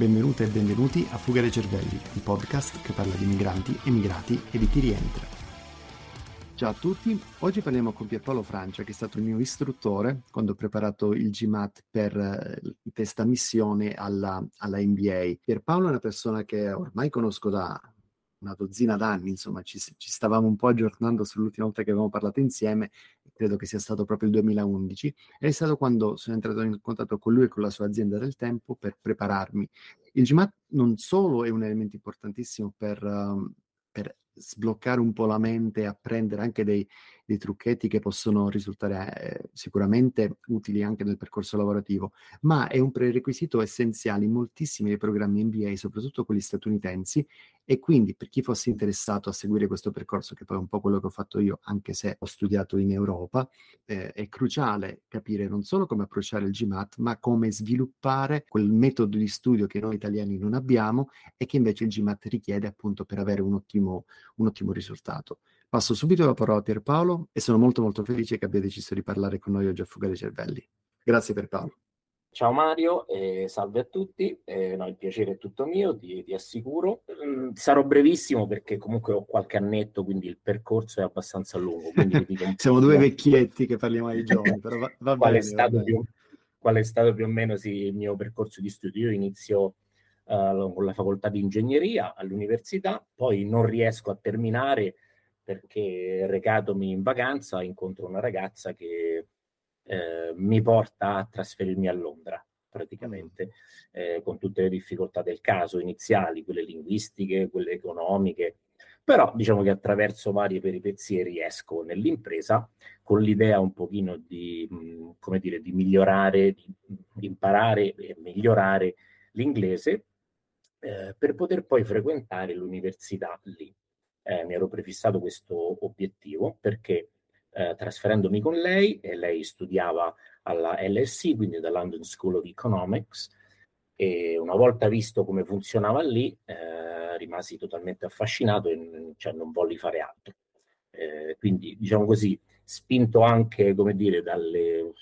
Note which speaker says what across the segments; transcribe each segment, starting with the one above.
Speaker 1: Benvenute e benvenuti a Fuga dei Cervelli, il podcast che parla di migranti, emigrati e di chi rientra. Ciao a tutti, oggi parliamo con Pierpaolo Francia che è stato il mio istruttore quando ho preparato il GMAT per eh, il test ammissione alla, alla MBA. Pierpaolo è una persona che ormai conosco da una dozzina d'anni, insomma ci, ci stavamo un po' aggiornando sull'ultima volta che avevamo parlato insieme credo che sia stato proprio il 2011, ed è stato quando sono entrato in contatto con lui e con la sua azienda del tempo per prepararmi. Il GMAT non solo è un elemento importantissimo per, um, per sbloccare un po' la mente e apprendere anche dei, dei trucchetti che possono risultare eh, sicuramente utili anche nel percorso lavorativo, ma è un prerequisito essenziale in moltissimi dei programmi MBA, soprattutto quelli statunitensi, e quindi per chi fosse interessato a seguire questo percorso, che poi è un po' quello che ho fatto io, anche se ho studiato in Europa, eh, è cruciale capire non solo come approcciare il GMAT, ma come sviluppare quel metodo di studio che noi italiani non abbiamo e che invece il GMAT richiede appunto per avere un ottimo, un ottimo risultato. Passo subito la parola a Pierpaolo e sono molto molto felice che abbia deciso di parlare con noi oggi a Fuga dei Cervelli. Grazie Pierpaolo.
Speaker 2: Ciao Mario, e salve a tutti, eh, no, il piacere è tutto mio, ti, ti assicuro. Mm, sarò brevissimo perché comunque ho qualche annetto, quindi il percorso è abbastanza lungo.
Speaker 1: Siamo due vecchietti che parliamo ai giovani, però va, va
Speaker 2: qual,
Speaker 1: bene,
Speaker 2: è stato più, qual è stato più o meno sì, il mio percorso di studio? Io inizio uh, con la facoltà di ingegneria all'università, poi non riesco a terminare perché recatomi in vacanza incontro una ragazza che eh, mi porta a trasferirmi a Londra praticamente eh, con tutte le difficoltà del caso iniziali, quelle linguistiche, quelle economiche, però diciamo che attraverso varie peripezie riesco nell'impresa con l'idea un pochino di, mh, come dire, di migliorare, di, di imparare e migliorare l'inglese eh, per poter poi frequentare l'università lì eh, mi ero prefissato questo obiettivo perché eh, trasferendomi con lei, e lei studiava alla LSE, quindi alla London School of Economics, e una volta visto come funzionava lì, eh, rimasi totalmente affascinato e cioè, non volli fare altro. Eh, quindi, diciamo così, spinto anche, come dire, dalle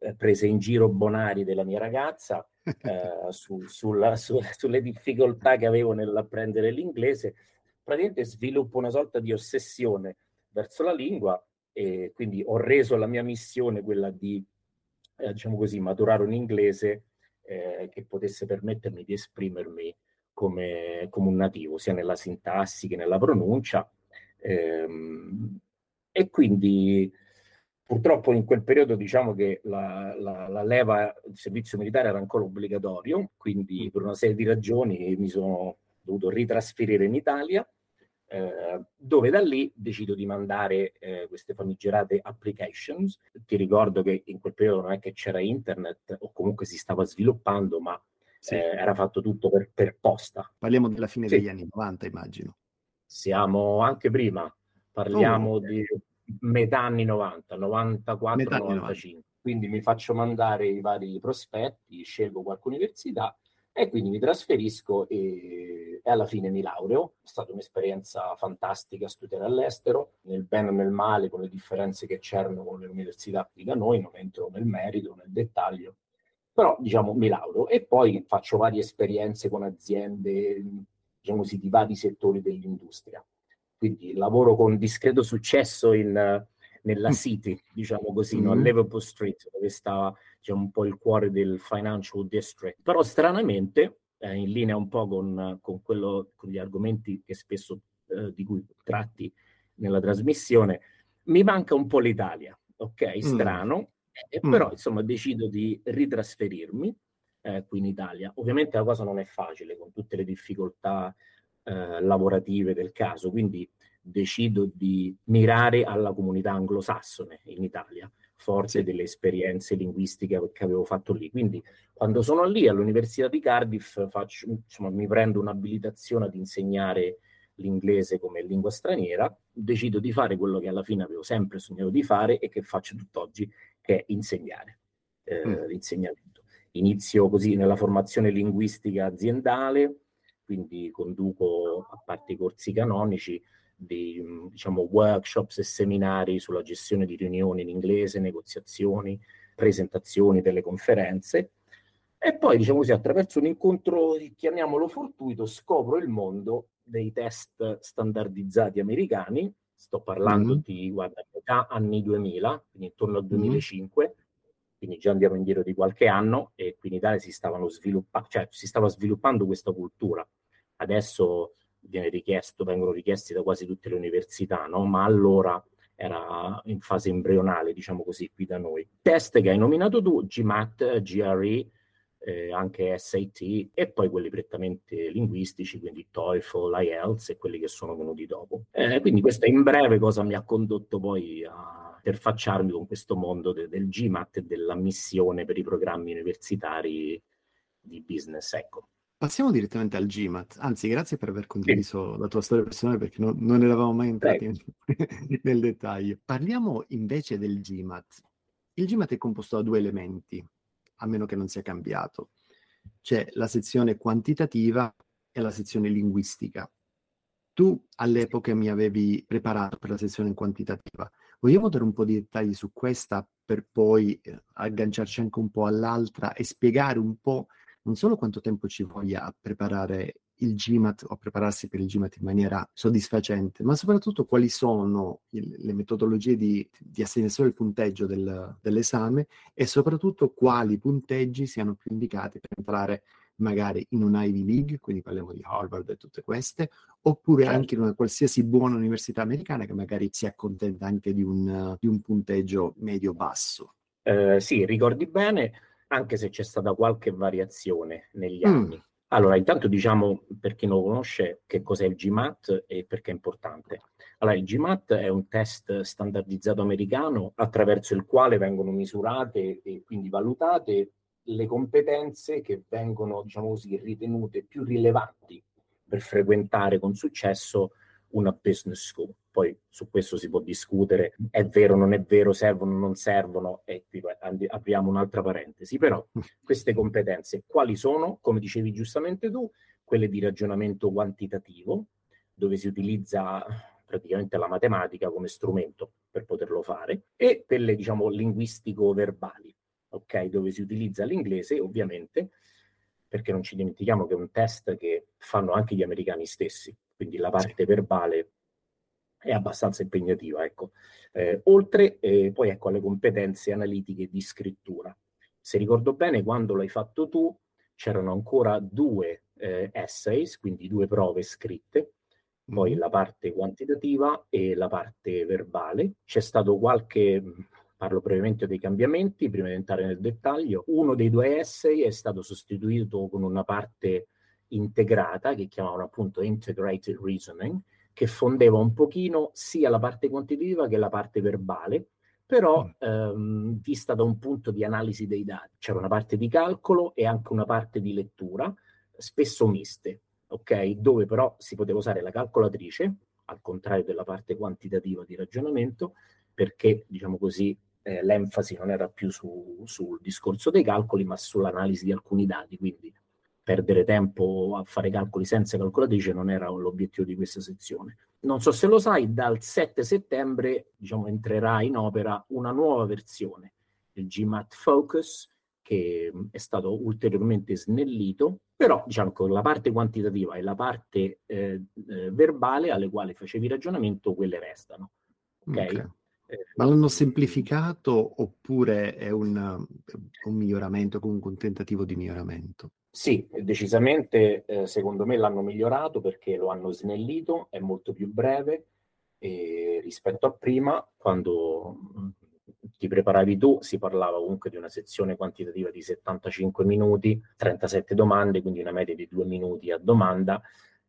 Speaker 2: eh, prese in giro bonari della mia ragazza, eh, su, sulla, su, sulle difficoltà che avevo nell'apprendere l'inglese, praticamente sviluppo una sorta di ossessione verso la lingua e quindi ho reso la mia missione quella di, eh, diciamo così, maturare un inglese eh, che potesse permettermi di esprimermi come, come, un nativo, sia nella sintassi che nella pronuncia. Ehm, e quindi purtroppo in quel periodo diciamo che la, la, la leva il servizio militare era ancora obbligatorio, quindi per una serie di ragioni mi sono dovuto ritrasferire in Italia, eh, dove da lì decido di mandare eh, queste famigerate applications. Ti ricordo che in quel periodo non è che c'era internet o comunque si stava sviluppando, ma sì. eh, era fatto tutto per, per, posta.
Speaker 1: Parliamo della fine sì. degli anni 90, immagino.
Speaker 2: Siamo anche prima, parliamo oh, di metà anni 90, 94, metà 95. 90. Quindi mi faccio mandare i vari prospetti, scelgo qualche università e quindi mi trasferisco e, e, alla fine mi laureo. È stata un'esperienza fantastica studiare all'estero, nel bene e nel male, con le differenze che c'erano con le università qui da noi, non entro nel merito, nel dettaglio, però diciamo mi laureo e poi faccio varie esperienze con aziende, diciamo così, di vari settori dell'industria. Quindi lavoro con discreto successo in nella mm. City, diciamo così, mm-hmm. no? a. Liverpool Street, dove stava diciamo, un po' il cuore del Financial District. Però stranamente, eh, in linea un po' con, con, quello, con gli argomenti che spesso eh, di cui tratti nella trasmissione, mi manca un po' l'Italia, ok? Mm. Strano, mm. eh, però insomma decido di ritrasferirmi eh, qui in Italia. Ovviamente la cosa non è facile con tutte le difficoltà eh, lavorative del caso, quindi decido di mirare alla comunità anglosassone in Italia, forze delle esperienze linguistiche che avevo fatto lì. Quindi quando sono lì all'Università di Cardiff faccio, insomma, mi prendo un'abilitazione ad insegnare l'inglese come lingua straniera, decido di fare quello che alla fine avevo sempre sognato di fare e che faccio tutt'oggi, che è insegnare eh, mm. l'insegnamento. Inizio così nella formazione linguistica aziendale, quindi conduco, a parte i corsi canonici, di diciamo, workshops e seminari sulla gestione di riunioni in inglese, negoziazioni, presentazioni delle conferenze. E poi, diciamo così, attraverso un incontro, chiamiamolo fortuito, scopro il mondo dei test standardizzati americani. Sto parlando mm-hmm. di, guarda, metà anni 2000, quindi intorno al 2005, mm-hmm. quindi già andiamo indietro di qualche anno, e qui in Italia si, stavano sviluppa- cioè, si stava sviluppando questa cultura. Adesso viene richiesto, vengono richiesti da quasi tutte le università, no? ma allora era in fase embrionale, diciamo così, qui da noi. Test che hai nominato tu, GMAT, GRE, eh, anche SAT e poi quelli prettamente linguistici, quindi TOEFL, IELTS e quelli che sono venuti dopo. Eh, quindi questa in breve cosa mi ha condotto poi a interfacciarmi con questo mondo de- del GMAT e dell'ammissione per i programmi universitari di business. Ecco.
Speaker 1: Passiamo direttamente al GMAT, anzi grazie per aver condiviso sì. la tua storia personale perché no, non eravamo mai entrati nel dettaglio. Parliamo invece del GMAT. Il GMAT è composto da due elementi, a meno che non sia cambiato. C'è la sezione quantitativa e la sezione linguistica. Tu all'epoca mi avevi preparato per la sezione quantitativa. Vogliamo dare un po' di dettagli su questa per poi eh, agganciarci anche un po' all'altra e spiegare un po' non solo quanto tempo ci voglia a preparare il GMAT o prepararsi per il GMAT in maniera soddisfacente, ma soprattutto quali sono il, le metodologie di, di, assegnazione del punteggio del, dell'esame e soprattutto quali punteggi siano più indicati per entrare magari in un Ivy League, quindi parliamo di Harvard e tutte queste, oppure certo. anche in una qualsiasi buona università americana che magari si accontenta anche di un, di un punteggio medio-basso.
Speaker 2: Eh, sì, ricordi bene, anche se c'è stata qualche variazione negli mm. anni. Mm. Allora, intanto diciamo per chi non lo conosce che cos'è il GMAT e perché è importante. Allora, il GMAT è un test standardizzato americano attraverso il quale vengono misurate e quindi valutate le competenze che vengono, diciamo così, ritenute più rilevanti per frequentare con successo una business school. Poi su questo si può discutere, è vero, non è vero, servono, non servono, e qui apriamo un'altra parentesi. Però queste competenze quali sono? Come dicevi giustamente tu, quelle di ragionamento quantitativo, dove si utilizza praticamente la matematica come strumento per poterlo fare, e quelle, diciamo, linguistico-verbali, ok? Dove si utilizza l'inglese, ovviamente, perché non ci dimentichiamo che è un test che fanno anche gli americani stessi, quindi la parte sì. verbale è abbastanza impegnativa. Ecco. Eh, oltre eh, poi ecco, alle competenze analitiche di scrittura. Se ricordo bene, quando l'hai fatto tu, c'erano ancora due eh, essays, quindi due prove scritte, poi mm-hmm. la parte quantitativa e la parte verbale. C'è stato qualche, parlo brevemente dei cambiamenti, prima di entrare nel dettaglio. Uno dei due essay è stato sostituito con una parte integrata che chiamavano appunto integrated reasoning, che fondeva un pochino sia la parte quantitativa che la parte verbale, però mm. ehm, vista da un punto di analisi dei dati. C'era una parte di calcolo e anche una parte di lettura, spesso miste, ok? Dove però si poteva usare la calcolatrice, al contrario della parte quantitativa di ragionamento, perché, diciamo così, eh, l'enfasi non era più su, sul discorso dei calcoli, ma sull'analisi di alcuni dati, quindi perdere tempo a fare calcoli senza calcolatrice non era l'obiettivo di questa sezione. Non so se lo sai, dal 7 settembre diciamo, entrerà in opera una nuova versione, il GMAT Focus, che è stato ulteriormente snellito, però diciamo che la parte quantitativa e la parte eh, eh, verbale alle quali facevi ragionamento, quelle restano. Okay? okay.
Speaker 1: Ma l'hanno semplificato oppure è un, un miglioramento, comunque un tentativo di miglioramento?
Speaker 2: Sì, decisamente eh, secondo me l'hanno migliorato perché lo hanno snellito, è molto più breve e rispetto a prima, quando mm, ti preparavi tu, si parlava comunque di una sezione quantitativa di 75 minuti, 37 domande, quindi una media di due minuti a domanda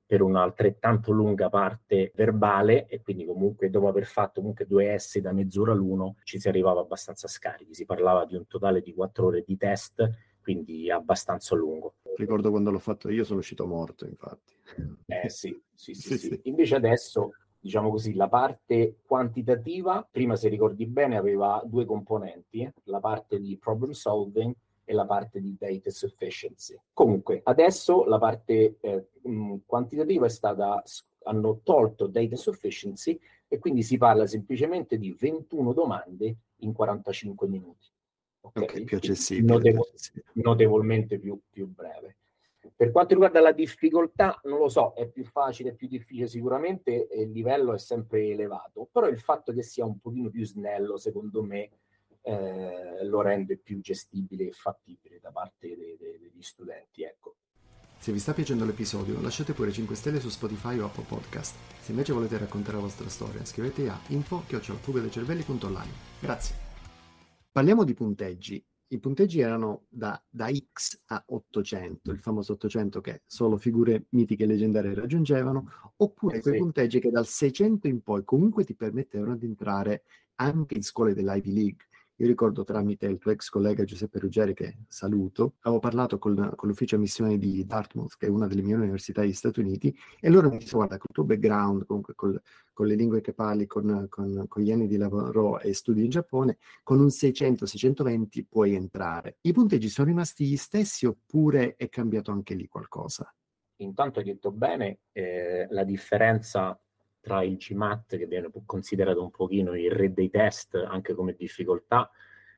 Speaker 2: per un'altrettanto lunga parte verbale e quindi comunque dopo aver fatto comunque due S da mezz'ora l'uno ci si arrivava abbastanza scarichi, si parlava di un totale di quattro ore di test, quindi abbastanza lungo.
Speaker 1: Ricordo quando l'ho fatto io sono uscito morto infatti.
Speaker 2: Eh sì, sì, sì, sì. sì. Invece adesso diciamo così, la parte quantitativa, prima se ricordi bene, aveva due componenti, la parte di problem solving e la parte di data sufficiency. Comunque, adesso la parte eh, mh, quantitativa è stata, hanno tolto data sufficiency e quindi si parla semplicemente di 21 domande in 45 minuti. Okay?
Speaker 1: ok, più accessibile.
Speaker 2: Notevol- notevolmente più, più breve. Per quanto riguarda la difficoltà, non lo so, è più facile, è più difficile sicuramente, il livello è sempre elevato, però il fatto che sia un pochino più snello, secondo me, eh, lo rende più gestibile e fattibile da parte de- de- degli studenti. Ecco.
Speaker 1: Se vi sta piacendo l'episodio, lasciate pure 5 stelle su Spotify o Apple Podcast. Se invece volete raccontare la vostra storia, scrivete a info-fugadecervelli.online. Grazie. Parliamo di punteggi. I punteggi erano da, da, X a 800, il famoso 800 che solo figure mitiche e leggendarie raggiungevano, oppure quei sì. punteggi che dal 600 in poi comunque ti permettevano di entrare anche in scuole dell'Ivy League. Io ricordo tramite il tuo ex collega Giuseppe Ruggeri, che saluto, avevo parlato con, con l'ufficio missione di Dartmouth, che è una delle migliori università degli Stati Uniti, e loro mi dissero, guarda, col tuo background, comunque col, con le lingue che parli, con, con, con, gli anni di lavoro e studi in Giappone, con un 600-620 puoi entrare. I punteggi sono rimasti gli stessi oppure è cambiato anche lì qualcosa?
Speaker 2: Intanto hai detto bene, eh, la differenza tra il GMAT, che viene considerato un pochino il re dei test, anche come difficoltà,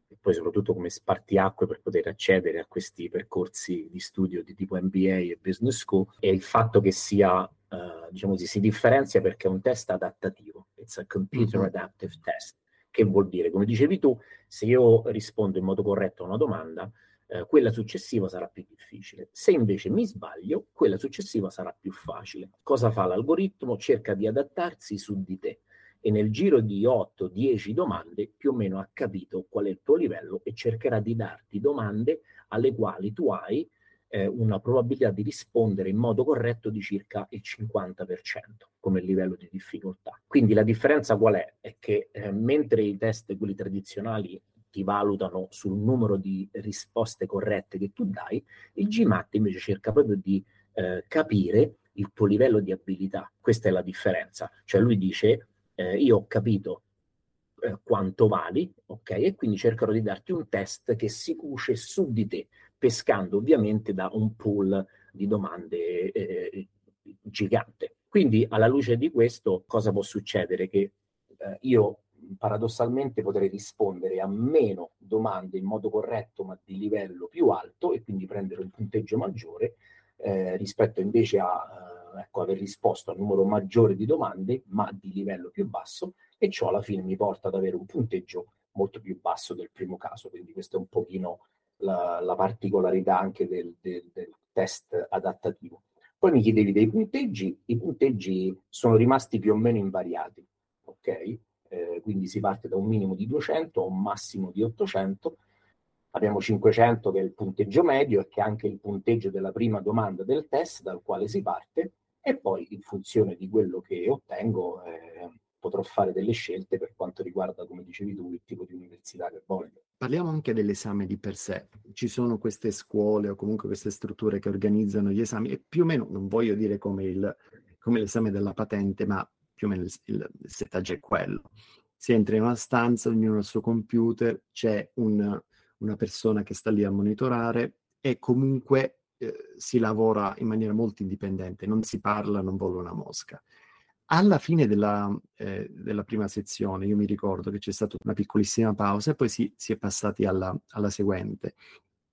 Speaker 2: e poi soprattutto come spartiacque per poter accedere a questi percorsi di studio di tipo MBA e Business School, e il fatto che sia, uh, diciamo così, si differenzia perché è un test adattativo, it's a computer mm-hmm. adaptive test, che vuol dire, come dicevi tu, se io rispondo in modo corretto a una domanda, eh, quella successiva sarà più difficile. Se invece mi sbaglio, quella successiva sarà più facile. Cosa fa l'algoritmo? Cerca di adattarsi su di te e nel giro di 8-10 domande più o meno ha capito qual è il tuo livello e cercherà di darti domande alle quali tu hai eh, una probabilità di rispondere in modo corretto di circa il 50% come livello di difficoltà. Quindi la differenza qual è? È che eh, mentre i test, quelli tradizionali, ti valutano sul numero di risposte corrette che tu dai, il GMAT invece cerca proprio di eh, capire il tuo livello di abilità. Questa è la differenza. Cioè lui dice, eh, io ho capito eh, quanto vali, ok? E quindi cercherò di darti un test che si cuce su di te, pescando ovviamente da un pool di domande eh, gigante. Quindi alla luce di questo cosa può succedere? Che eh, io paradossalmente potrei rispondere a meno domande in modo corretto ma di livello più alto e quindi prendere un punteggio maggiore eh, rispetto invece a eh, ecco, aver risposto a un numero maggiore di domande ma di livello più basso e ciò alla fine mi porta ad avere un punteggio molto più basso del primo caso, quindi questa è un pochino la, la particolarità anche del, del, del test adattativo. Poi mi chiedevi dei punteggi, i punteggi sono rimasti più o meno invariati, ok? Eh, quindi si parte da un minimo di 200 a un massimo di 800. Abbiamo 500 che è il punteggio medio e che è anche il punteggio della prima domanda del test dal quale si parte e poi in funzione di quello che ottengo eh, potrò fare delle scelte per quanto riguarda, come dicevi tu, il tipo di università che voglio.
Speaker 1: Parliamo anche dell'esame di per sé. Ci sono queste scuole o comunque queste strutture che organizzano gli esami e più o meno, non voglio dire come, il, come l'esame della patente, ma più o meno il, il, il settaggio è quello. Si entra in una stanza, ognuno ha il suo computer, c'è un, una persona che sta lì a monitorare e comunque eh, si lavora in maniera molto indipendente, non si parla, non vola una mosca. Alla fine della, eh, della, prima sezione, io mi ricordo che c'è stata una piccolissima pausa e poi si, si è passati alla, alla seguente.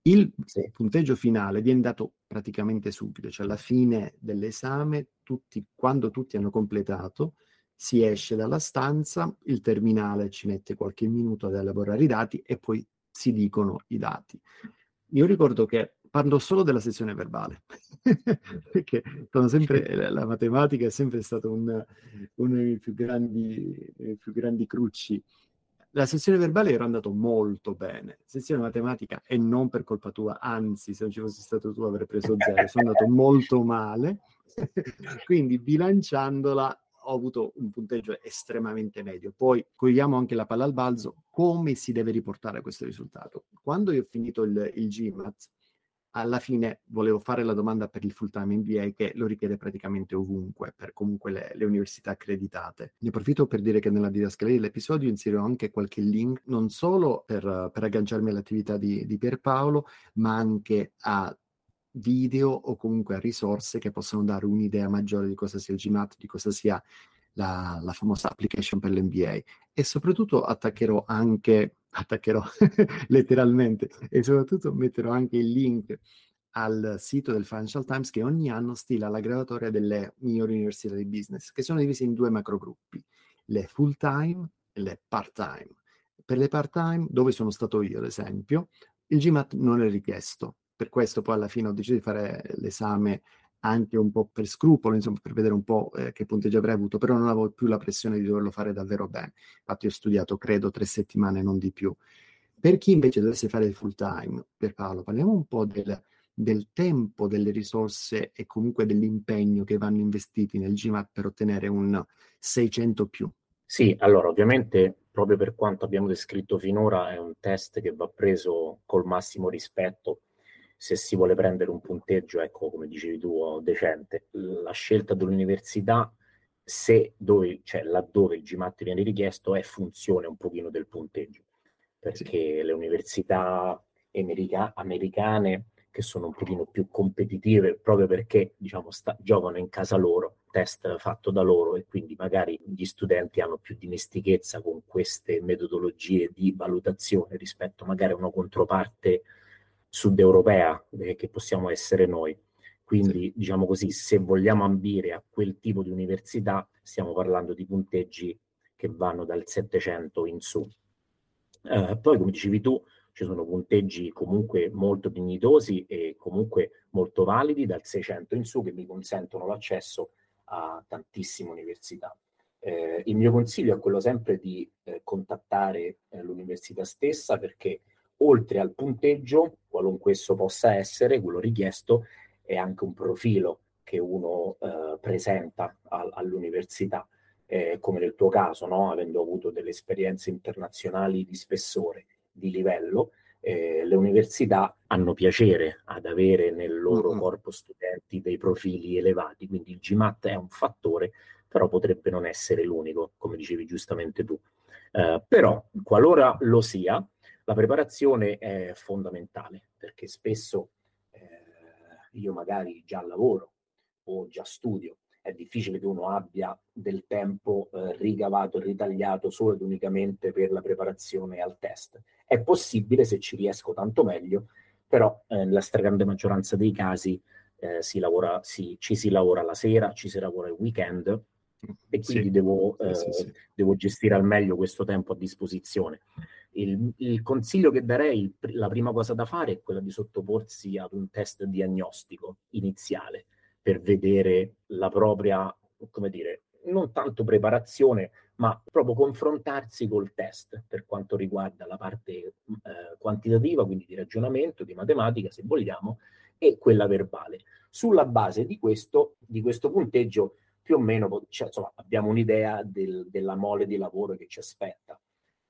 Speaker 1: Il sì. punteggio finale viene dato praticamente subito, cioè alla fine dell'esame, tutti, quando tutti hanno completato, si esce dalla stanza, il terminale ci mette qualche minuto ad elaborare i dati e poi si dicono i dati. Io ricordo che parlo solo della sezione verbale, perché sempre, la matematica è sempre stata un, uno dei più grandi, dei più grandi crucci la sezione verbale era andato molto bene, sezione matematica e non per colpa tua, anzi se non ci fossi stato tu avrei preso zero, sono andato molto male, quindi bilanciandola ho avuto un punteggio estremamente medio. Poi cogliamo anche la palla al balzo, come si deve riportare questo risultato. Quando io ho finito il, il GMAT, alla fine volevo fare la domanda per il full time MBA che lo richiede praticamente ovunque, per comunque le, le università accreditate. Ne approfitto per dire che nella didascalia dell'episodio inserirò anche qualche link, non solo per, per agganciarmi all'attività di, di Pierpaolo, ma anche a video o comunque a risorse che possono dare un'idea maggiore di cosa sia il GMAT, di cosa sia la, la, famosa application per l'MBA. E soprattutto attaccherò anche, attaccherò letteralmente, e soprattutto metterò anche il link al sito del Financial Times che ogni anno stila la graduatoria delle migliori università di business, che sono divise in due macrogruppi, le full time e le part time. Per le part time, dove sono stato io ad esempio, il GMAT non è richiesto, per questo poi alla fine ho deciso di fare l'esame anche un po' per scrupolo, insomma, per vedere un po' eh, che punteggio avrei avuto, però non avevo più la pressione di doverlo fare davvero bene. Infatti ho studiato, credo, tre settimane, non di più. Per chi invece dovesse fare il full time, per Paolo, parliamo un po' del, del tempo, delle risorse e comunque dell'impegno che vanno investiti nel GMAT per ottenere un 600 più.
Speaker 2: Sì, allora ovviamente proprio per quanto abbiamo descritto finora è un test che va preso col massimo rispetto se si vuole prendere un punteggio, ecco, come dicevi tu, decente. La scelta dell'università, se dove, cioè laddove il GMAT viene richiesto, è funzione un pochino del punteggio, perché sì. le università america- americane che sono un pochino più competitive proprio perché diciamo sta- giocano in casa loro, test fatto da loro e quindi magari gli studenti hanno più dimestichezza con queste metodologie di valutazione rispetto magari a una controparte sud-europea eh, che possiamo essere noi. Quindi, sì. diciamo così, se vogliamo ambire a quel tipo di università, stiamo parlando di punteggi che vanno dal 700 in su. Eh, poi, come dicevi tu, ci sono punteggi comunque molto dignitosi e comunque molto validi dal 600 in su che mi consentono l'accesso a tantissime università. Eh, il mio consiglio è quello sempre di eh, contattare eh, l'università stessa perché oltre al punteggio, qualunque esso possa essere, quello richiesto è anche un profilo che uno eh, presenta a, all'università, eh, come nel tuo caso, no? avendo avuto delle esperienze internazionali di spessore, di livello, eh, le università hanno piacere ad avere nel loro mm-hmm. corpo studenti dei profili elevati, quindi il GMAT è un fattore, però potrebbe non essere l'unico, come dicevi giustamente tu. Eh, però, qualora lo sia, la preparazione è fondamentale perché spesso eh, io magari già lavoro o già studio, è difficile che uno abbia del tempo eh, ricavato ritagliato solo ed unicamente per la preparazione al test. È possibile se ci riesco tanto meglio, però eh, nella stragrande maggioranza dei casi eh, si lavora, si, ci si lavora la sera, ci si lavora il weekend e quindi sì, devo, sì, sì. Eh, devo gestire al meglio questo tempo a disposizione. Il, il consiglio che darei, la prima cosa da fare è quella di sottoporsi ad un test diagnostico iniziale per vedere la propria, come dire, non tanto preparazione, ma proprio confrontarsi col test per quanto riguarda la parte eh, quantitativa, quindi di ragionamento, di matematica, se vogliamo, e quella verbale. Sulla base di questo, di questo punteggio, più o meno cioè, insomma, abbiamo un'idea del, della mole di lavoro che ci aspetta.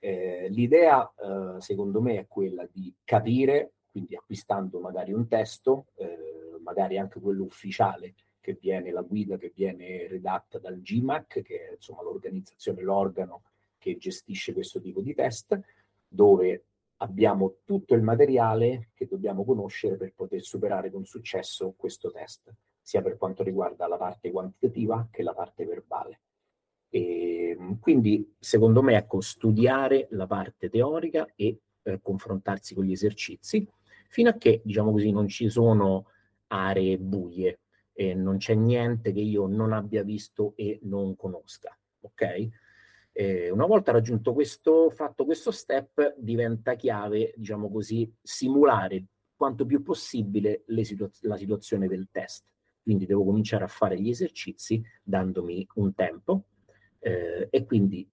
Speaker 2: Eh, l'idea, eh, secondo me, è quella di capire, quindi acquistando magari un testo, eh, magari anche quello ufficiale, che viene la guida che viene redatta dal GMAC, che è insomma l'organizzazione, l'organo che gestisce questo tipo di test, dove abbiamo tutto il materiale che dobbiamo conoscere per poter superare con successo questo test, sia per quanto riguarda la parte quantitativa che la parte verbale. E, ehm, quindi, secondo me, ecco, studiare la parte teorica e eh, confrontarsi con gli esercizi fino a che, diciamo così, non ci sono aree buie e non c'è niente che io non abbia visto e non conosca. Ok? Eh, una volta raggiunto questo, fatto questo step, diventa chiave, diciamo così, simulare quanto più possibile situa- la situazione del test. Quindi devo cominciare a fare gli esercizi dandomi un tempo, eh, e quindi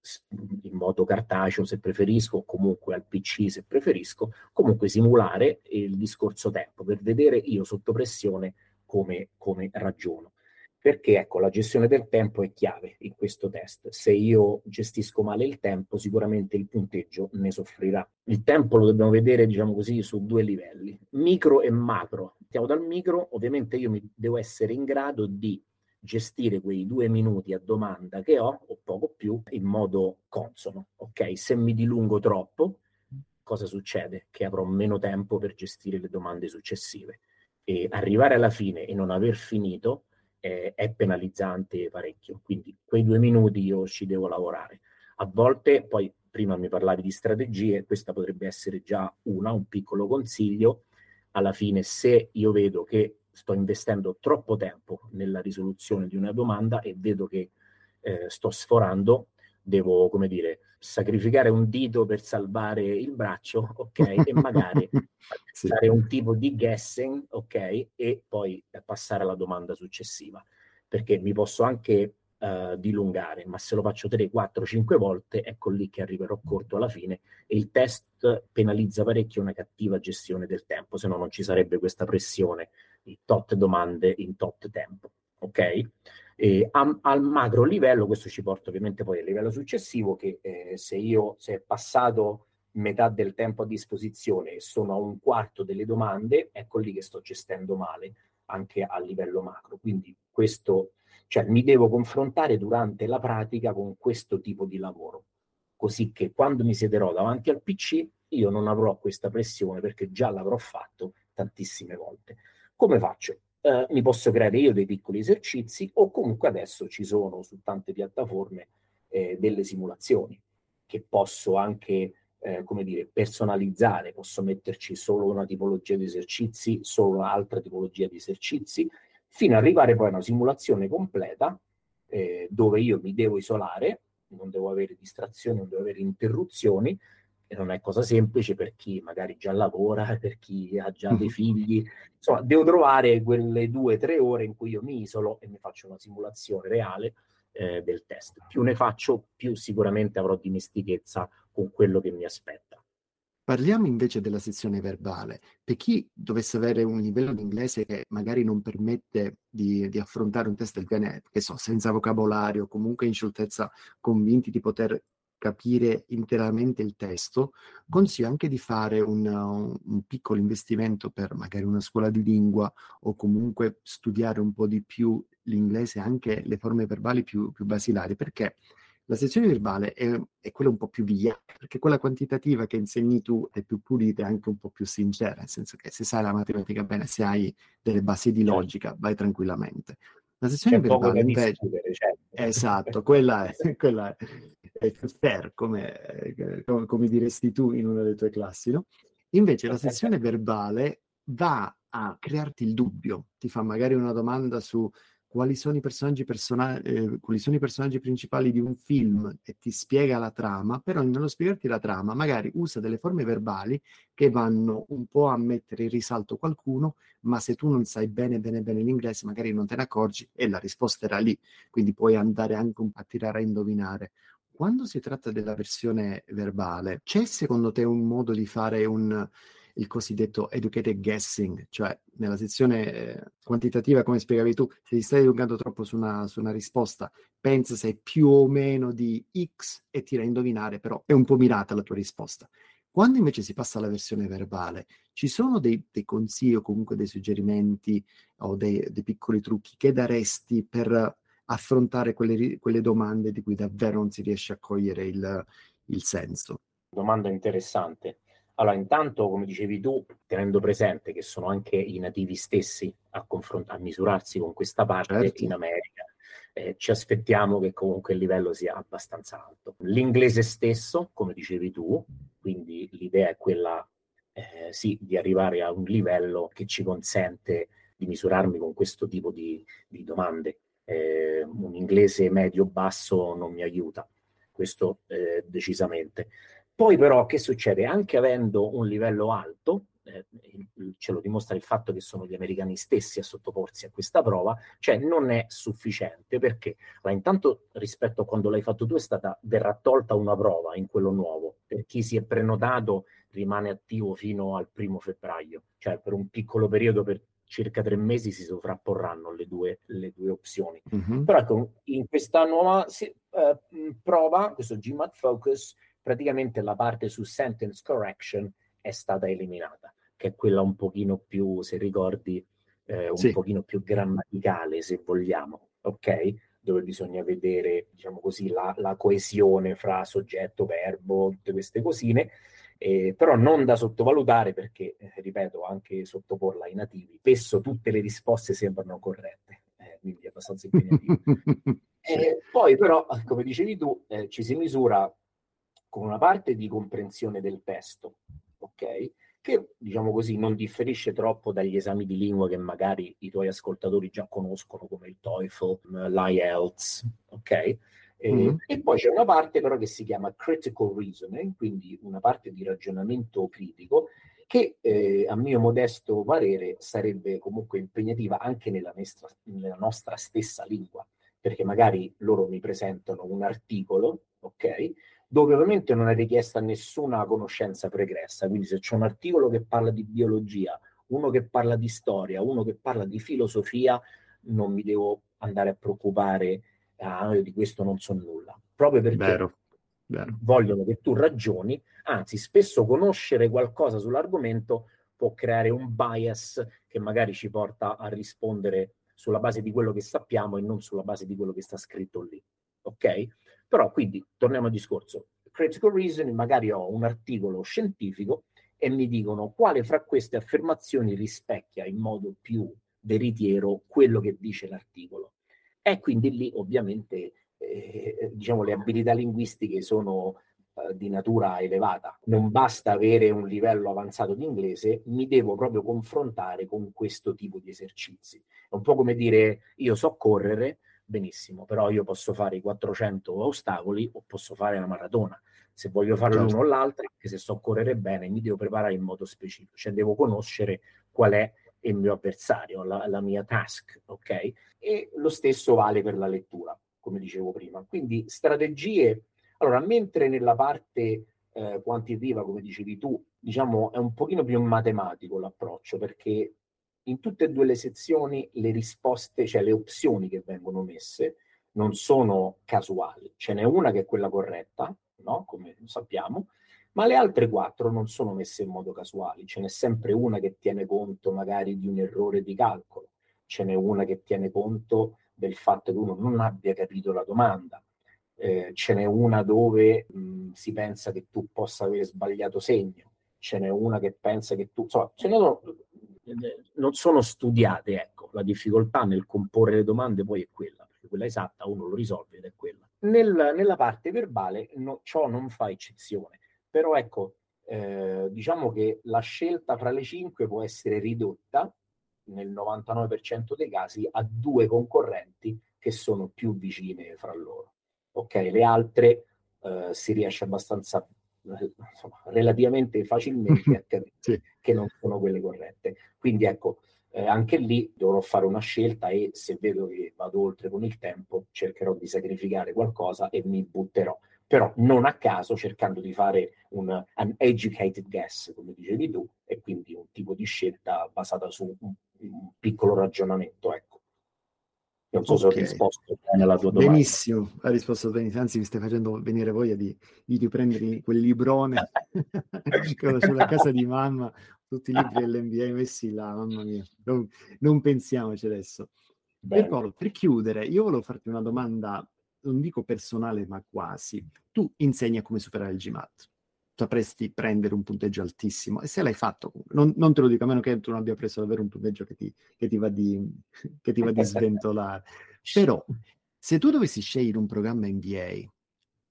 Speaker 2: in modo cartaceo se preferisco, o comunque al PC se preferisco, comunque simulare il discorso tempo per vedere io sotto pressione come, come ragiono. Perché ecco, la gestione del tempo è chiave in questo test. Se io gestisco male il tempo, sicuramente il punteggio ne soffrirà. Il tempo lo dobbiamo vedere, diciamo così, su due livelli, micro e macro. Partiamo dal micro, ovviamente io mi devo essere in grado di gestire quei due minuti a domanda che ho, o poco più, in modo consono. Ok, se mi dilungo troppo, cosa succede? Che avrò meno tempo per gestire le domande successive. E arrivare alla fine e non aver finito eh, è penalizzante parecchio. Quindi quei due minuti io ci devo lavorare. A volte, poi prima mi parlavi di strategie, questa potrebbe essere già una, un piccolo consiglio. Alla fine, se io vedo che sto investendo troppo tempo nella risoluzione di una domanda e vedo che eh, sto sforando, devo, come dire, sacrificare un dito per salvare il braccio, ok? E magari sì. fare un tipo di guessing, ok? E poi passare alla domanda successiva. Perché mi posso anche uh, dilungare, ma se lo faccio 3, 4, 5 volte, ecco lì che arriverò corto alla fine e il test penalizza parecchio una cattiva gestione del tempo, se no non ci sarebbe questa pressione tot domande in tot tempo, ok? A, al macro livello, questo ci porta ovviamente poi al livello successivo, che eh, se io, se è passato metà del tempo a disposizione e sono a un quarto delle domande, ecco lì che sto gestendo male anche a livello macro. Quindi questo, cioè mi devo confrontare durante la pratica con questo tipo di lavoro, così che quando mi siederò davanti al PC io non avrò questa pressione perché già l'avrò fatto tantissime volte. Come faccio? eh, mi posso creare io dei piccoli esercizi o comunque adesso ci sono su tante piattaforme eh, delle simulazioni che posso anche eh, come dire, personalizzare, posso metterci solo una tipologia di esercizi, solo un'altra tipologia di esercizi, fino ad arrivare poi a una simulazione completa eh, dove io mi devo isolare, non devo avere distrazioni, non devo avere interruzioni, e non è cosa semplice per chi magari già lavora, per chi ha già dei figli. Insomma, devo trovare quelle due o tre ore in cui io mi isolo e mi faccio una simulazione reale eh, del test. Più ne faccio, più sicuramente avrò dimestichezza con quello che mi aspetta.
Speaker 1: Parliamo invece della sezione verbale. Per chi dovesse avere un livello di inglese che magari non permette di, di affrontare un test del genere, che so, senza vocabolario, comunque in scioltezza, convinti di poter capire interamente il testo, consiglio anche di fare un, un, piccolo investimento per magari una scuola di lingua o comunque studiare un po' di più l'inglese, anche le forme verbali più, più basilari, perché la sezione verbale è, è, quella un po' più via, perché quella quantitativa che insegni tu è più pulita e anche un po' più sincera, nel senso che se sai la matematica bene, se hai delle basi di certo. logica, vai tranquillamente. La sezione C'è verbale invece... Certo. Esatto, quella è, quella è fair, come, come, diresti tu in una delle tue classi, no? Invece la sezione verbale va a crearti il dubbio, ti fa magari una domanda su quali sono i personaggi, persona- eh, quali sono i personaggi principali di un film e ti spiega la trama, però nello spiegarti la trama magari usa delle forme verbali che vanno un po' a mettere in risalto qualcuno, ma se tu non sai bene bene bene l'inglese magari non te ne accorgi e la risposta era lì, quindi puoi andare anche un po' a tirare a indovinare. Quando si tratta della versione verbale, c'è secondo te un modo di fare un il cosiddetto educated guessing, cioè nella sezione eh, quantitativa, come spiegavi tu, se ti stai dilungando troppo su una, su una, risposta, pensa se è più o meno di X e tira a indovinare, però è un po' mirata la tua risposta. Quando invece si passa alla versione verbale, ci sono dei, dei consigli o comunque dei suggerimenti o dei, dei, piccoli trucchi che daresti per affrontare quelle, quelle, domande di cui davvero non si riesce a cogliere il, il senso?
Speaker 2: Domanda interessante. Allora, intanto, come dicevi tu, tenendo presente che sono anche i nativi stessi a, confront- a misurarsi con questa parte certo. in America, eh, ci aspettiamo che comunque il livello sia abbastanza alto. L'inglese stesso, come dicevi tu, quindi l'idea è quella, eh, sì, di arrivare a un livello che ci consente di misurarmi con questo tipo di, di domande. Eh, un inglese medio-basso non mi aiuta, questo eh, decisamente. Poi però che succede? Anche avendo un livello alto, eh, ce lo dimostra il fatto che sono gli americani stessi a sottoporsi a questa prova, cioè non è sufficiente perché allora, intanto rispetto a quando l'hai fatto tu è stata, verrà tolta una prova in quello nuovo, per chi si è prenotato rimane attivo fino al primo febbraio, cioè per un piccolo periodo, per circa tre mesi si sovrapporranno le due, le due opzioni. Mm-hmm. Però ecco, in questa nuova eh, prova, questo GMAT Focus, praticamente la parte su sentence correction è stata eliminata, che è quella un pochino più, se ricordi, eh, un sì. pochino più grammaticale, se vogliamo, ok? Dove bisogna vedere, diciamo così, la, la coesione fra soggetto, verbo, tutte queste cosine, eh, però non da sottovalutare perché, eh, ripeto, anche sottoporla ai nativi, spesso tutte le risposte sembrano corrette, eh, quindi è abbastanza impegnativo. Eh, poi però, come dicevi tu, eh, ci si misura con una parte di comprensione del testo, ok? Che, diciamo così, non differisce troppo dagli esami di lingua che magari i tuoi ascoltatori già conoscono, come il TOEFL, l'IELTS, ok? E, mm-hmm. e, poi c'è una parte però che si chiama critical reasoning, quindi una parte di ragionamento critico che eh, a mio modesto parere sarebbe comunque impegnativa anche nella nostra, nella nostra stessa lingua, perché magari loro mi presentano un articolo, ok? Dove ovviamente non è richiesta nessuna conoscenza pregressa, quindi se c'è un articolo che parla di biologia, uno che parla di storia, uno che parla di filosofia, non mi devo andare a preoccupare ah, io di questo non so nulla, proprio perché vero, vero. vogliono che tu ragioni, anzi spesso conoscere qualcosa sull'argomento può creare un bias che magari ci porta a rispondere sulla base di quello che sappiamo e non sulla base di quello che sta scritto lì. Ok? Però quindi torniamo al discorso. Critical reasoning, magari ho un articolo scientifico e mi dicono quale fra queste affermazioni rispecchia in modo più veritiero quello che dice l'articolo. E quindi lì ovviamente eh, diciamo, le abilità linguistiche sono eh, di natura elevata. Non basta avere un livello avanzato di inglese, mi devo proprio confrontare con questo tipo di esercizi. È un po' come dire io so correre, benissimo, però io posso fare i 400 ostacoli o posso fare la maratona. Se voglio fare certo. l'uno o l'altro, anche se so correre bene, mi devo preparare in modo specifico, cioè devo conoscere qual è il mio avversario, la, la mia task, ok? E lo stesso vale per la lettura, come dicevo prima. Quindi strategie, allora, mentre nella parte eh, quantitativa, come dicevi tu, diciamo è un pochino più matematico l'approccio, perché in tutte e due le sezioni le risposte, cioè le opzioni che vengono messe, non sono casuali. Ce n'è una che è quella corretta, no? come sappiamo, ma le altre quattro non sono messe in modo casuale, ce n'è sempre una che tiene conto magari di un errore di calcolo, ce n'è una che tiene conto del fatto che uno non abbia capito la domanda, eh, ce n'è una dove mh, si pensa che tu possa aver sbagliato segno, ce n'è una che pensa che tu... Insomma, ce ne non sono studiate, ecco, la difficoltà nel comporre le domande poi è quella, perché quella esatta uno lo risolve ed è quella. Nel, nella parte verbale no, ciò non fa eccezione però ecco, eh, diciamo che la scelta fra le cinque può essere ridotta nel 99% dei casi a due concorrenti che sono più vicine fra loro. Ok, le altre eh, si riesce abbastanza insomma, relativamente facilmente a capire sì. che non sono quelle corrette. Quindi ecco, eh, anche lì dovrò fare una scelta e se vedo che vado oltre con il tempo cercherò di sacrificare qualcosa e mi butterò però non a caso cercando di fare un an educated guess, come dicevi tu, e quindi un tipo di scelta basata su un, un piccolo ragionamento. Ecco. Non so okay. se ho risposto bene alla tua
Speaker 1: domanda. Benissimo, hai risposto benissimo, anzi mi stai facendo venire voglia di, di riprendere quel librone sulla casa di mamma, tutti i libri dell'NBA messi là, mamma mia, non, non pensiamoci adesso. Per, per chiudere, io volevo farti una domanda non dico personale, ma quasi. Tu insegni a come superare il GMAT. Sapresti prendere un punteggio altissimo. E se l'hai fatto, non, non, te lo dico, a meno che tu non abbia preso davvero un punteggio che ti, che ti, va, di, che ti va di sventolare. Però, se tu dovessi scegliere un programma MBA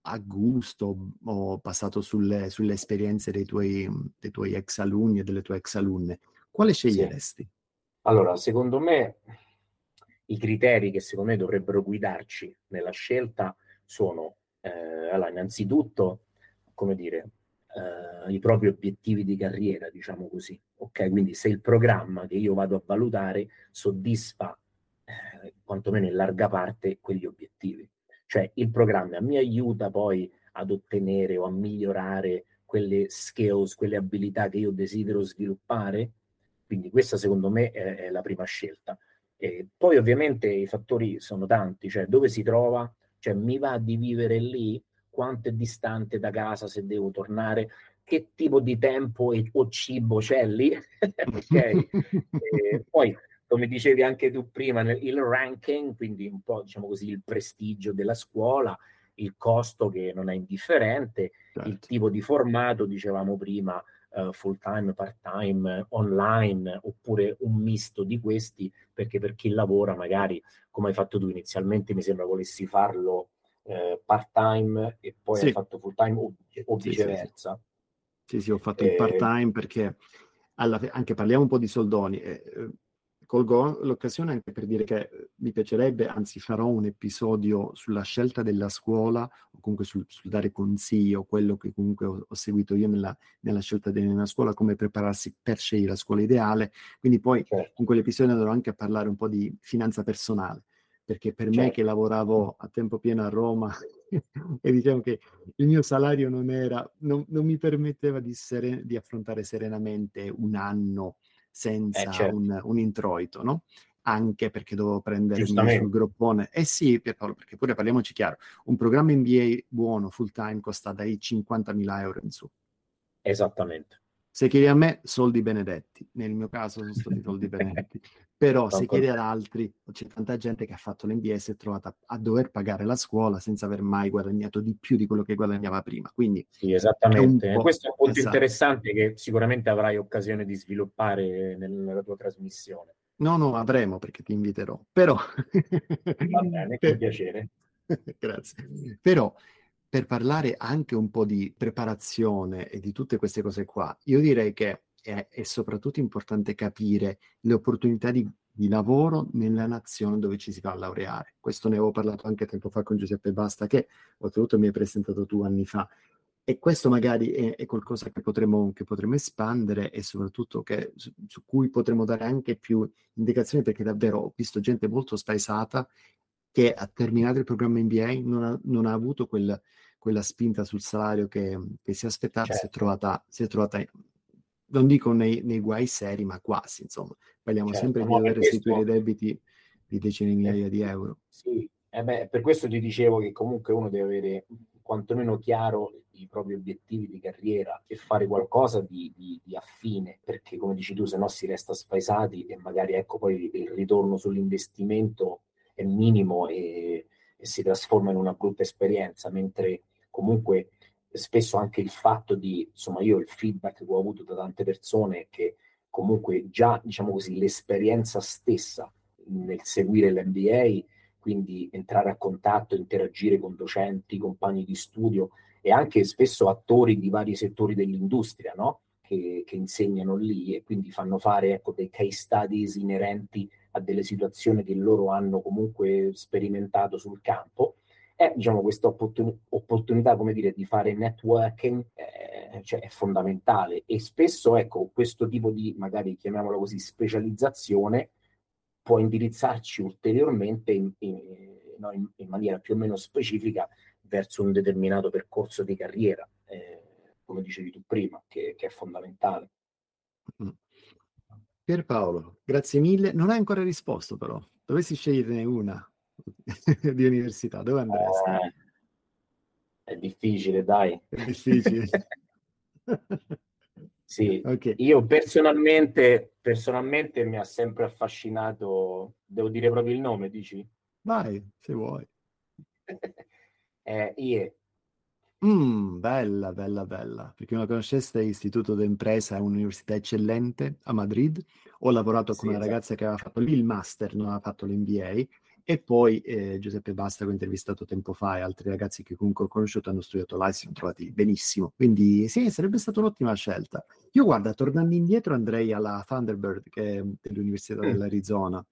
Speaker 1: a gusto o basato sulle, sulle esperienze dei tuoi, dei tuoi, ex alunni e delle tue ex alunne, quale sceglieresti? Sì.
Speaker 2: Allora, secondo me i criteri che secondo me dovrebbero guidarci nella scelta sono, eh, allora, innanzitutto, come dire, eh, i propri obiettivi di carriera, diciamo così. Ok, quindi se il programma che io vado a valutare soddisfa, eh, quantomeno in larga parte, quegli obiettivi. Cioè il programma mi aiuta poi ad ottenere o a migliorare quelle skills, quelle abilità che io desidero sviluppare. Quindi questa secondo me è, è la prima scelta. E poi ovviamente i fattori sono tanti, cioè dove si trova, cioè mi va di vivere lì, quanto è distante da casa se devo tornare, che tipo di tempo e, o cibo c'è lì, ok? poi, come dicevi anche tu prima, il ranking, quindi un po' diciamo così il prestigio della scuola, il costo che non è indifferente, certo. il tipo di formato, dicevamo prima, uh, full time, part time, online, oppure un misto di questi, perché per chi lavora magari, come hai fatto tu inizialmente, mi sembra volessi farlo eh, part time e poi sì. hai fatto full time o, o viceversa.
Speaker 1: Sì, sì, sì, ho fatto eh, il part time perché alla, anche parliamo un po' di soldoni. Eh, eh colgo l'occasione anche per dire che eh, mi piacerebbe, anzi farò un episodio sulla scelta della scuola o comunque sul, sul dare consiglio, quello che comunque ho, ho seguito io nella, nella, scelta della scuola, come prepararsi per scegliere la scuola ideale. Quindi poi certo. in quell'episodio andrò anche a parlare un po' di finanza personale, perché per certo. me che lavoravo a tempo pieno a Roma e diciamo che il mio salario non era, non, non mi permetteva di, seren- di affrontare serenamente un anno senza eh, certo. un, un, introito, no? Anche perché dovevo prendere sul groppone. Eh sì, Pierpaolo, perché pure parliamoci chiaro, un programma NBA buono, full time, costa dai 50.000 euro in su.
Speaker 2: Esattamente.
Speaker 1: Se chiedi a me, soldi benedetti. Nel mio caso sono stati soldi benedetti. Però se chiedi ad altri, c'è tanta gente che ha fatto l'NBA e è trovata a dover pagare la scuola senza aver mai guadagnato di più di quello che guadagnava prima. Quindi
Speaker 2: sì, esattamente. Questo è un punto esatto. interessante che sicuramente avrai occasione di sviluppare nella tua trasmissione.
Speaker 1: No, no, avremo perché ti inviterò. Però...
Speaker 2: Va bene, con piacere.
Speaker 1: Grazie. Però per parlare anche un po' di preparazione e di tutte queste cose qua, io direi che è, è soprattutto importante capire le opportunità di, di, lavoro nella nazione dove ci si va a laureare. Questo ne avevo parlato anche tempo fa con Giuseppe Basta, che oltretutto mi hai presentato tu anni fa. E questo magari è, è qualcosa che potremmo, che potremmo, espandere e soprattutto che, su, su, cui potremmo dare anche più indicazioni perché davvero ho visto gente molto spaesata che ha terminato il programma MBA, non ha, non ha avuto quel, quella spinta sul salario che, che si aspettava, certo. si, è certo. trovata, si è trovata, non dico nei, nei guai seri, ma quasi, insomma. Parliamo certo, sempre di dover restituire questo... debiti di decine di migliaia eh, di euro.
Speaker 2: Sì, eh beh, per questo ti dicevo che comunque uno deve avere quantomeno chiaro i propri obiettivi di carriera e fare qualcosa di, di, di affine, perché come dici tu, se no si resta spaesati e magari ecco poi il ritorno sull'investimento è minimo e, e si trasforma in una brutta esperienza, mentre comunque spesso anche il fatto di, insomma, io il feedback che ho avuto da tante persone che comunque già, diciamo così, l'esperienza stessa nel seguire l'MBA, quindi entrare a contatto, interagire con docenti, compagni di studio e anche spesso attori di vari settori dell'industria, no? Che, che, insegnano lì e quindi fanno fare ecco, dei case studies inerenti a delle situazioni che loro hanno comunque sperimentato sul campo, è diciamo, questa opportun- opportunità come dire, di fare networking eh, cioè, è fondamentale e spesso ecco, questo tipo di, magari chiamiamolo così, specializzazione può indirizzarci ulteriormente in, in, no, in, in maniera più o meno specifica verso un determinato percorso di carriera, eh, come dicevi tu prima, che, che è fondamentale.
Speaker 1: Mm. Pierpaolo, grazie mille. Non hai ancora risposto però. Dovessi sceglierne una di università, dove andresti? Eh,
Speaker 2: è difficile, dai.
Speaker 1: È difficile.
Speaker 2: sì, okay. io personalmente, personalmente mi ha sempre affascinato, devo dire proprio il nome, dici?
Speaker 1: Vai, se vuoi.
Speaker 2: eh, IE,
Speaker 1: Mm, bella, bella, bella. Per chi non la conoscesse, Istituto d'Impresa è un'università eccellente a Madrid. Ho lavorato con una esatto. ragazza che aveva fatto lì il master, non aveva fatto l'MBA. E poi eh, Giuseppe Basta, che ho intervistato tempo fa, e altri ragazzi che comunque ho conosciuto hanno studiato là e si sono trovati benissimo. Quindi sì, sarebbe stata un'ottima scelta. Io guarda, tornando indietro andrei alla Thunderbird, che è dell'Università mm. dell'Arizona,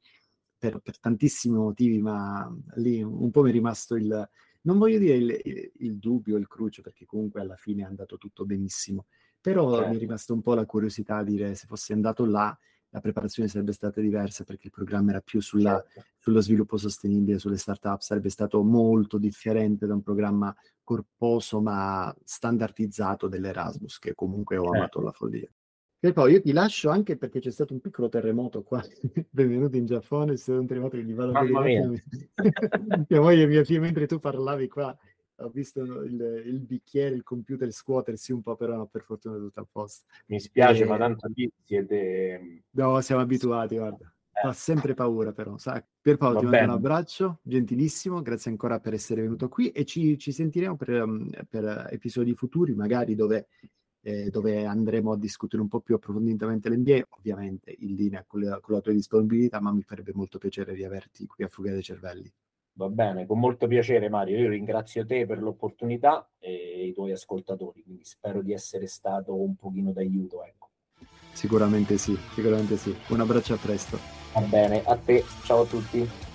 Speaker 1: per, per tantissimi motivi, ma lì un po' mi è rimasto il, non voglio dire il, il, il dubbio, il crucio, perché comunque alla fine è andato tutto benissimo, però certo. mi è certo. rimasta un po' la curiosità di dire se fossi andato là la preparazione sarebbe stata diversa perché il programma era più sulla, certo. sullo sviluppo sostenibile, sulle start-up, sarebbe stato molto differente da un programma corposo ma standardizzato dell'Erasmus, che comunque ho certo. amato la follia. E poi io ti lascio anche perché c'è stato un piccolo terremoto qua. Benvenuti in Giappone, è stato un terremoto che gli vado a vedere. mia moglie e mia figlia, mentre tu parlavi qua, ho visto il, il, bicchiere, il computer scuotersi un po', però no, per fortuna è tutto a posto.
Speaker 2: Mi spiace, e... ma tanto lì siete...
Speaker 1: No, siamo abituati, guarda. Fa sempre paura però, sai. Pierpaolo, ti mando un abbraccio, gentilissimo, grazie ancora per essere venuto qui e ci, ci sentiremo per, um, per episodi futuri, magari dove eh, dove andremo a discutere un po' più approfonditamente l'NBA, ovviamente in linea con la, con la tua disponibilità, ma mi farebbe molto piacere riaverti qui a Fuga dei Cervelli.
Speaker 2: Va bene, con molto piacere Mario. Io ringrazio te per l'opportunità e i tuoi ascoltatori, quindi spero di essere stato un pochino d'aiuto. Ecco.
Speaker 1: Sicuramente sì, sicuramente sì. Un abbraccio a presto.
Speaker 2: Va bene, a te, ciao a tutti.